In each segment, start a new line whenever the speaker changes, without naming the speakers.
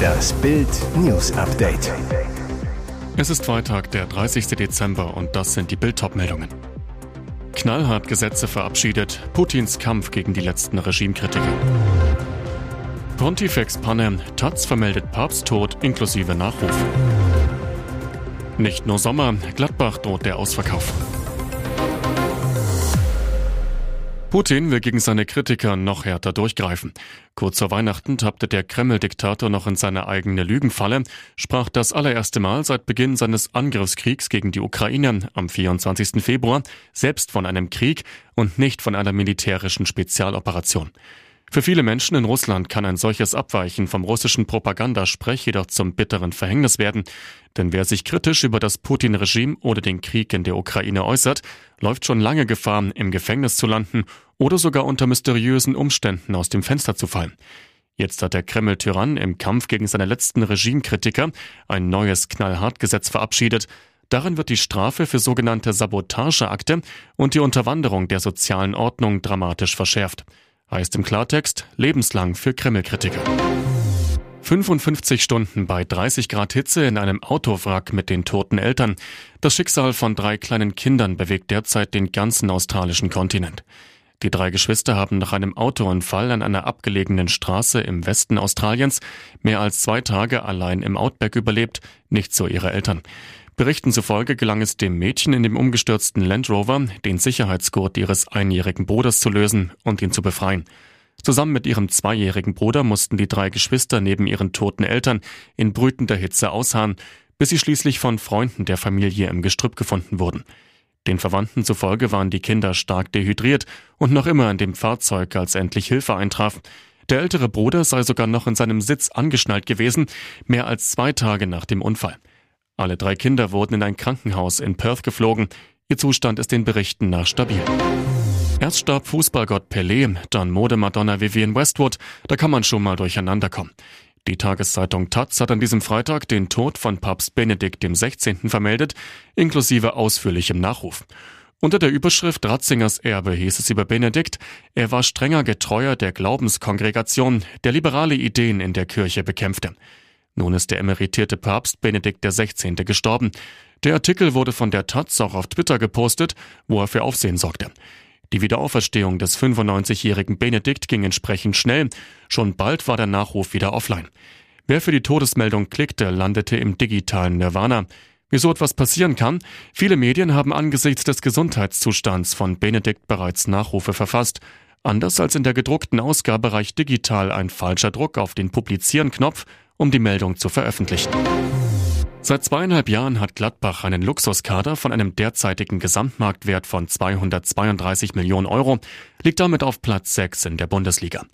Das Bild News Update.
Es ist Freitag, der 30. Dezember und das sind die Bild meldungen Knallhart Gesetze verabschiedet, Putins Kampf gegen die letzten Regimekritiker. Pontifex Panne, Taz vermeldet Papsttod inklusive Nachruf. Nicht nur Sommer, Gladbach droht der Ausverkauf. Putin will gegen seine Kritiker noch härter durchgreifen. Kurz vor Weihnachten tappte der Kreml-Diktator noch in seine eigene Lügenfalle, sprach das allererste Mal seit Beginn seines Angriffskriegs gegen die Ukraine am 24. Februar selbst von einem Krieg und nicht von einer militärischen Spezialoperation. Für viele Menschen in Russland kann ein solches Abweichen vom russischen Propagandasprech jedoch zum bitteren Verhängnis werden. Denn wer sich kritisch über das Putin-Regime oder den Krieg in der Ukraine äußert, läuft schon lange Gefahr, im Gefängnis zu landen oder sogar unter mysteriösen Umständen aus dem Fenster zu fallen. Jetzt hat der Kreml-Tyrann im Kampf gegen seine letzten Regimekritiker ein neues Knallhartgesetz verabschiedet. Darin wird die Strafe für sogenannte Sabotageakte und die Unterwanderung der sozialen Ordnung dramatisch verschärft. Heißt im Klartext lebenslang für Kreml-Kritiker. 55 Stunden bei 30 Grad Hitze in einem Autowrack mit den toten Eltern. Das Schicksal von drei kleinen Kindern bewegt derzeit den ganzen australischen Kontinent. Die drei Geschwister haben nach einem Autounfall an einer abgelegenen Straße im Westen Australiens mehr als zwei Tage allein im Outback überlebt, nicht so ihre Eltern. Berichten zufolge gelang es dem Mädchen in dem umgestürzten Land Rover, den Sicherheitsgurt ihres einjährigen Bruders zu lösen und ihn zu befreien. Zusammen mit ihrem zweijährigen Bruder mussten die drei Geschwister neben ihren toten Eltern in brütender Hitze ausharren, bis sie schließlich von Freunden der Familie im Gestrüpp gefunden wurden. Den Verwandten zufolge waren die Kinder stark dehydriert und noch immer in dem Fahrzeug, als endlich Hilfe eintraf. Der ältere Bruder sei sogar noch in seinem Sitz angeschnallt gewesen, mehr als zwei Tage nach dem Unfall. Alle drei Kinder wurden in ein Krankenhaus in Perth geflogen. Ihr Zustand ist den Berichten nach stabil. Erst starb Fußballgott Pelé, dann Modemadonna Vivienne Westwood. Da kann man schon mal durcheinander kommen. Die Tageszeitung Taz hat an diesem Freitag den Tod von Papst Benedikt XVI. vermeldet, inklusive ausführlichem Nachruf. Unter der Überschrift Ratzingers Erbe hieß es über Benedikt, er war strenger Getreuer der Glaubenskongregation, der liberale Ideen in der Kirche bekämpfte. Nun ist der emeritierte Papst Benedikt XVI. gestorben. Der Artikel wurde von der Taz auch auf Twitter gepostet, wo er für Aufsehen sorgte. Die Wiederauferstehung des 95-jährigen Benedikt ging entsprechend schnell. Schon bald war der Nachruf wieder offline. Wer für die Todesmeldung klickte, landete im digitalen Nirvana. Wieso etwas passieren kann? Viele Medien haben angesichts des Gesundheitszustands von Benedikt bereits Nachrufe verfasst. Anders als in der gedruckten Ausgabe reicht digital ein falscher Druck auf den Publizieren-Knopf um die Meldung zu veröffentlichen. Seit zweieinhalb Jahren hat Gladbach einen Luxuskader von einem derzeitigen Gesamtmarktwert von 232 Millionen Euro, liegt damit auf Platz 6 in der Bundesliga.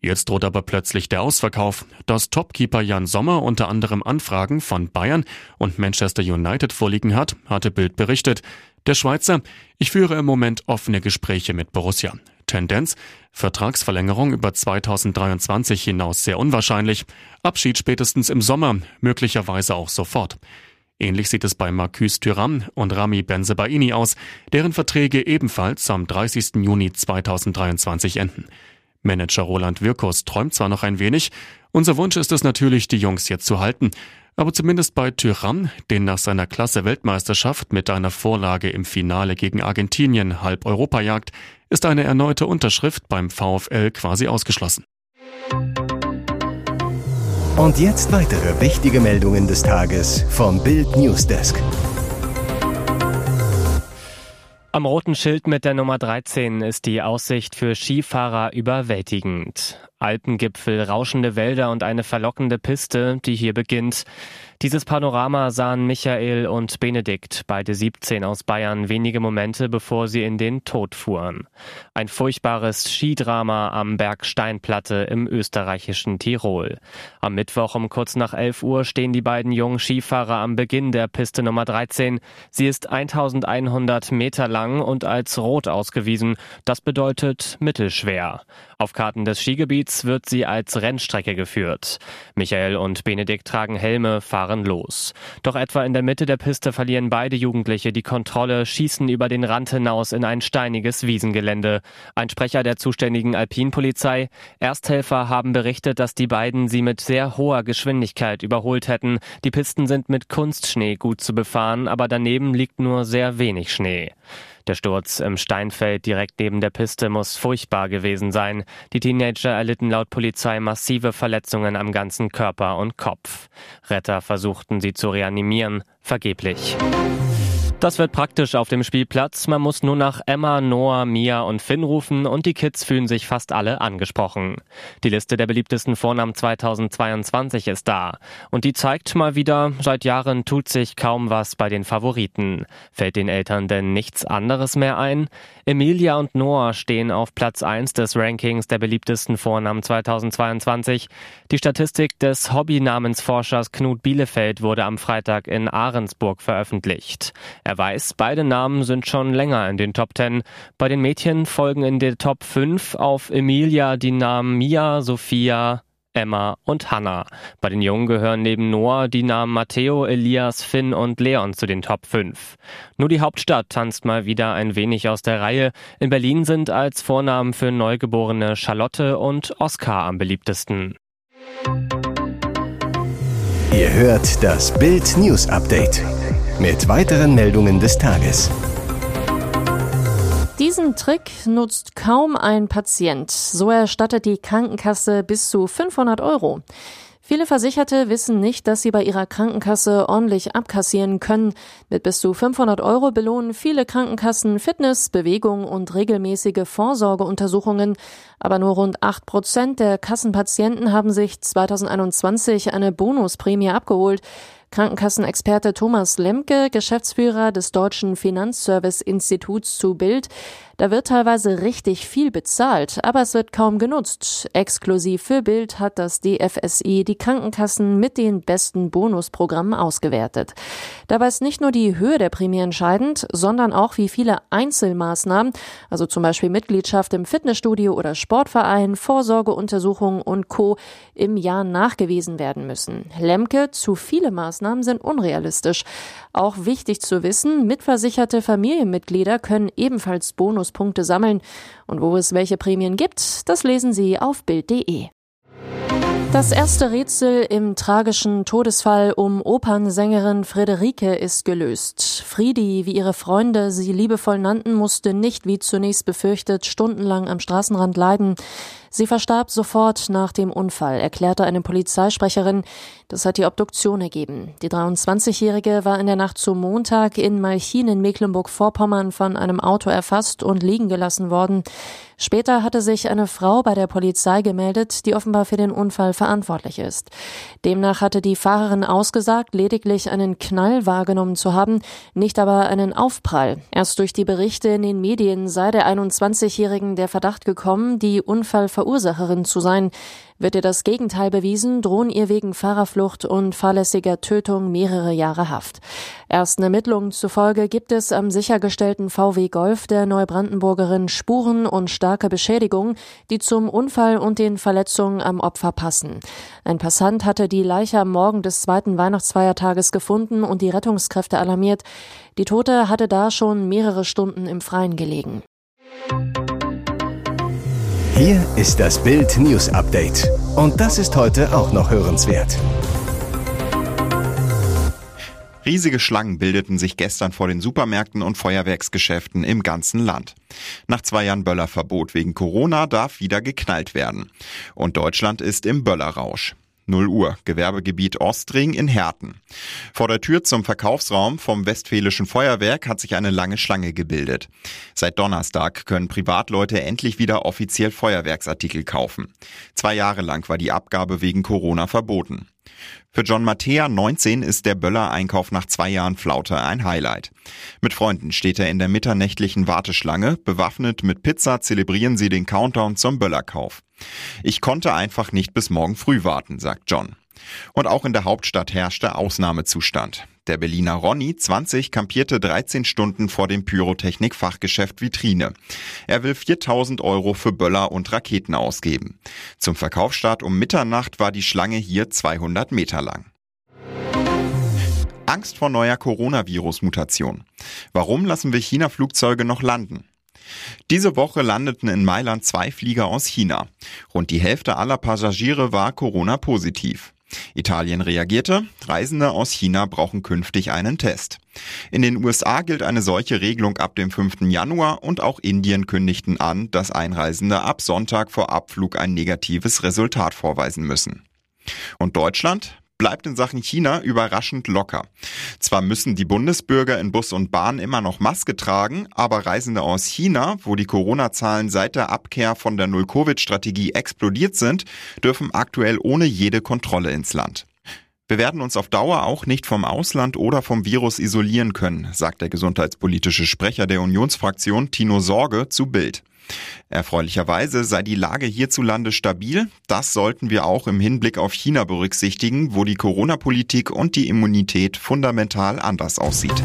Jetzt droht aber plötzlich der Ausverkauf. Dass Topkeeper Jan Sommer unter anderem Anfragen von Bayern und Manchester United vorliegen hat, hatte Bild berichtet. Der Schweizer, ich führe im Moment offene Gespräche mit Borussia. Tendenz, Vertragsverlängerung über 2023 hinaus sehr unwahrscheinlich, Abschied spätestens im Sommer, möglicherweise auch sofort. Ähnlich sieht es bei Marcus Thuram und Rami Benzebaini aus, deren Verträge ebenfalls am 30. Juni 2023 enden. Manager Roland Wirkus träumt zwar noch ein wenig, unser Wunsch ist es natürlich, die Jungs jetzt zu halten, aber zumindest bei Tyram, den nach seiner Klasse Weltmeisterschaft mit einer Vorlage im Finale gegen Argentinien halb Europa jagt, ist eine erneute Unterschrift beim VfL quasi ausgeschlossen.
Und jetzt weitere wichtige Meldungen des Tages vom Bild Newsdesk.
Am roten Schild mit der Nummer 13 ist die Aussicht für Skifahrer überwältigend. Alpengipfel, rauschende Wälder und eine verlockende Piste, die hier beginnt. Dieses Panorama sahen Michael und Benedikt, beide 17 aus Bayern, wenige Momente bevor sie in den Tod fuhren. Ein furchtbares Skidrama am Berg Steinplatte im österreichischen Tirol. Am Mittwoch um kurz nach 11 Uhr stehen die beiden jungen Skifahrer am Beginn der Piste Nummer 13. Sie ist 1100 Meter lang und als rot ausgewiesen. Das bedeutet mittelschwer. Auf Karten des Skigebiets wird sie als Rennstrecke geführt. Michael und Benedikt tragen Helme, fahren los. Doch etwa in der Mitte der Piste verlieren beide Jugendliche die Kontrolle, schießen über den Rand hinaus in ein steiniges Wiesengelände. Ein Sprecher der zuständigen Alpinpolizei. Ersthelfer haben berichtet, dass die beiden sie mit sehr hoher Geschwindigkeit überholt hätten. Die Pisten sind mit Kunstschnee gut zu befahren, aber daneben liegt nur sehr wenig Schnee. Der Sturz im Steinfeld direkt neben der Piste muss furchtbar gewesen sein. Die Teenager erlitten laut Polizei massive Verletzungen am ganzen Körper und Kopf. Retter versuchten sie zu reanimieren, vergeblich. Das wird praktisch auf dem Spielplatz. Man muss nur nach Emma, Noah, Mia und Finn rufen und die Kids fühlen sich fast alle angesprochen. Die Liste der beliebtesten Vornamen 2022 ist da. Und die zeigt mal wieder, seit Jahren tut sich kaum was bei den Favoriten. Fällt den Eltern denn nichts anderes mehr ein? Emilia und Noah stehen auf Platz 1 des Rankings der beliebtesten Vornamen 2022. Die Statistik des Hobbynamensforschers Knut Bielefeld wurde am Freitag in Ahrensburg veröffentlicht. Er weiß, beide Namen sind schon länger in den Top 10. Bei den Mädchen folgen in der Top 5 auf Emilia die Namen Mia, Sophia, Emma und Hannah. Bei den Jungen gehören neben Noah die Namen Matteo, Elias, Finn und Leon zu den Top 5. Nur die Hauptstadt tanzt mal wieder ein wenig aus der Reihe. In Berlin sind als Vornamen für Neugeborene Charlotte und Oskar am beliebtesten.
Ihr hört das Bild News Update mit weiteren Meldungen des Tages.
Diesen Trick nutzt kaum ein Patient. So erstattet die Krankenkasse bis zu 500 Euro. Viele Versicherte wissen nicht, dass sie bei ihrer Krankenkasse ordentlich abkassieren können. Mit bis zu 500 Euro belohnen viele Krankenkassen Fitness, Bewegung und regelmäßige Vorsorgeuntersuchungen. Aber nur rund 8 Prozent der Kassenpatienten haben sich 2021 eine Bonusprämie abgeholt. Krankenkassenexperte Thomas Lemke, Geschäftsführer des Deutschen Finanzservice-Instituts zu Bild. Da wird teilweise richtig viel bezahlt, aber es wird kaum genutzt. Exklusiv für Bild hat das DFSI die Krankenkassen mit den besten Bonusprogrammen ausgewertet. Dabei ist nicht nur die Höhe der Prämie entscheidend, sondern auch wie viele Einzelmaßnahmen, also zum Beispiel Mitgliedschaft im Fitnessstudio oder Sportverein, Vorsorgeuntersuchungen und Co. im Jahr nachgewiesen werden müssen. Lemke, zu viele Maßnahmen sind unrealistisch. Auch wichtig zu wissen, mitversicherte Familienmitglieder können ebenfalls Bonuspunkte sammeln. Und wo es welche Prämien gibt, das lesen Sie auf Bild.de. Das erste Rätsel im tragischen Todesfall um Opernsängerin Friederike ist gelöst. Friedi, wie ihre Freunde sie liebevoll nannten, musste nicht, wie zunächst befürchtet, stundenlang am Straßenrand leiden. Sie verstarb sofort nach dem Unfall, erklärte eine Polizeisprecherin. Das hat die Obduktion ergeben. Die 23-Jährige war in der Nacht zum Montag in Malchin in Mecklenburg-Vorpommern von einem Auto erfasst und liegen gelassen worden. Später hatte sich eine Frau bei der Polizei gemeldet, die offenbar für den Unfall verantwortlich ist. Demnach hatte die Fahrerin ausgesagt, lediglich einen Knall wahrgenommen zu haben, nicht aber einen Aufprall. Erst durch die Berichte in den Medien sei der 21-Jährigen der Verdacht gekommen, die Unfall Verursacherin zu sein. Wird ihr das Gegenteil bewiesen, drohen ihr wegen Fahrerflucht und fahrlässiger Tötung mehrere Jahre Haft. Ersten Ermittlungen zufolge gibt es am sichergestellten VW Golf der Neubrandenburgerin Spuren und starke Beschädigungen, die zum Unfall und den Verletzungen am Opfer passen. Ein Passant hatte die Leiche am Morgen des zweiten Weihnachtsfeiertages gefunden und die Rettungskräfte alarmiert. Die Tote hatte da schon mehrere Stunden im Freien gelegen.
Hier ist das Bild News Update. Und das ist heute auch noch hörenswert.
Riesige Schlangen bildeten sich gestern vor den Supermärkten und Feuerwerksgeschäften im ganzen Land. Nach zwei Jahren Böllerverbot wegen Corona darf wieder geknallt werden. Und Deutschland ist im Böllerrausch. 0 Uhr, Gewerbegebiet Ostring in Herten. Vor der Tür zum Verkaufsraum vom Westfälischen Feuerwerk hat sich eine lange Schlange gebildet. Seit Donnerstag können Privatleute endlich wieder offiziell Feuerwerksartikel kaufen. Zwei Jahre lang war die Abgabe wegen Corona verboten. Für John Mattea, 19, ist der Böller-Einkauf nach zwei Jahren Flaute ein Highlight. Mit Freunden steht er in der mitternächtlichen Warteschlange. Bewaffnet mit Pizza zelebrieren sie den Countdown zum Böllerkauf. Ich konnte einfach nicht bis morgen früh warten, sagt John. Und auch in der Hauptstadt herrschte Ausnahmezustand. Der Berliner Ronny, 20, kampierte 13 Stunden vor dem Pyrotechnik-Fachgeschäft Vitrine. Er will 4000 Euro für Böller und Raketen ausgeben. Zum Verkaufsstart um Mitternacht war die Schlange hier 200 Meter lang. Angst vor neuer Coronavirus-Mutation. Warum lassen wir China-Flugzeuge noch landen? Diese Woche landeten in Mailand zwei Flieger aus China. Rund die Hälfte aller Passagiere war Corona-positiv. Italien reagierte, Reisende aus China brauchen künftig einen Test. In den USA gilt eine solche Regelung ab dem 5. Januar und auch Indien kündigten an, dass Einreisende ab Sonntag vor Abflug ein negatives Resultat vorweisen müssen. Und Deutschland? Bleibt in Sachen China überraschend locker. Zwar müssen die Bundesbürger in Bus und Bahn immer noch Maske tragen, aber Reisende aus China, wo die Corona-Zahlen seit der Abkehr von der Null-Covid-Strategie explodiert sind, dürfen aktuell ohne jede Kontrolle ins Land. Wir werden uns auf Dauer auch nicht vom Ausland oder vom Virus isolieren können, sagt der gesundheitspolitische Sprecher der Unionsfraktion Tino Sorge zu Bild. Erfreulicherweise sei die Lage hierzulande stabil. Das sollten wir auch im Hinblick auf China berücksichtigen, wo die Corona-Politik und die Immunität fundamental anders aussieht.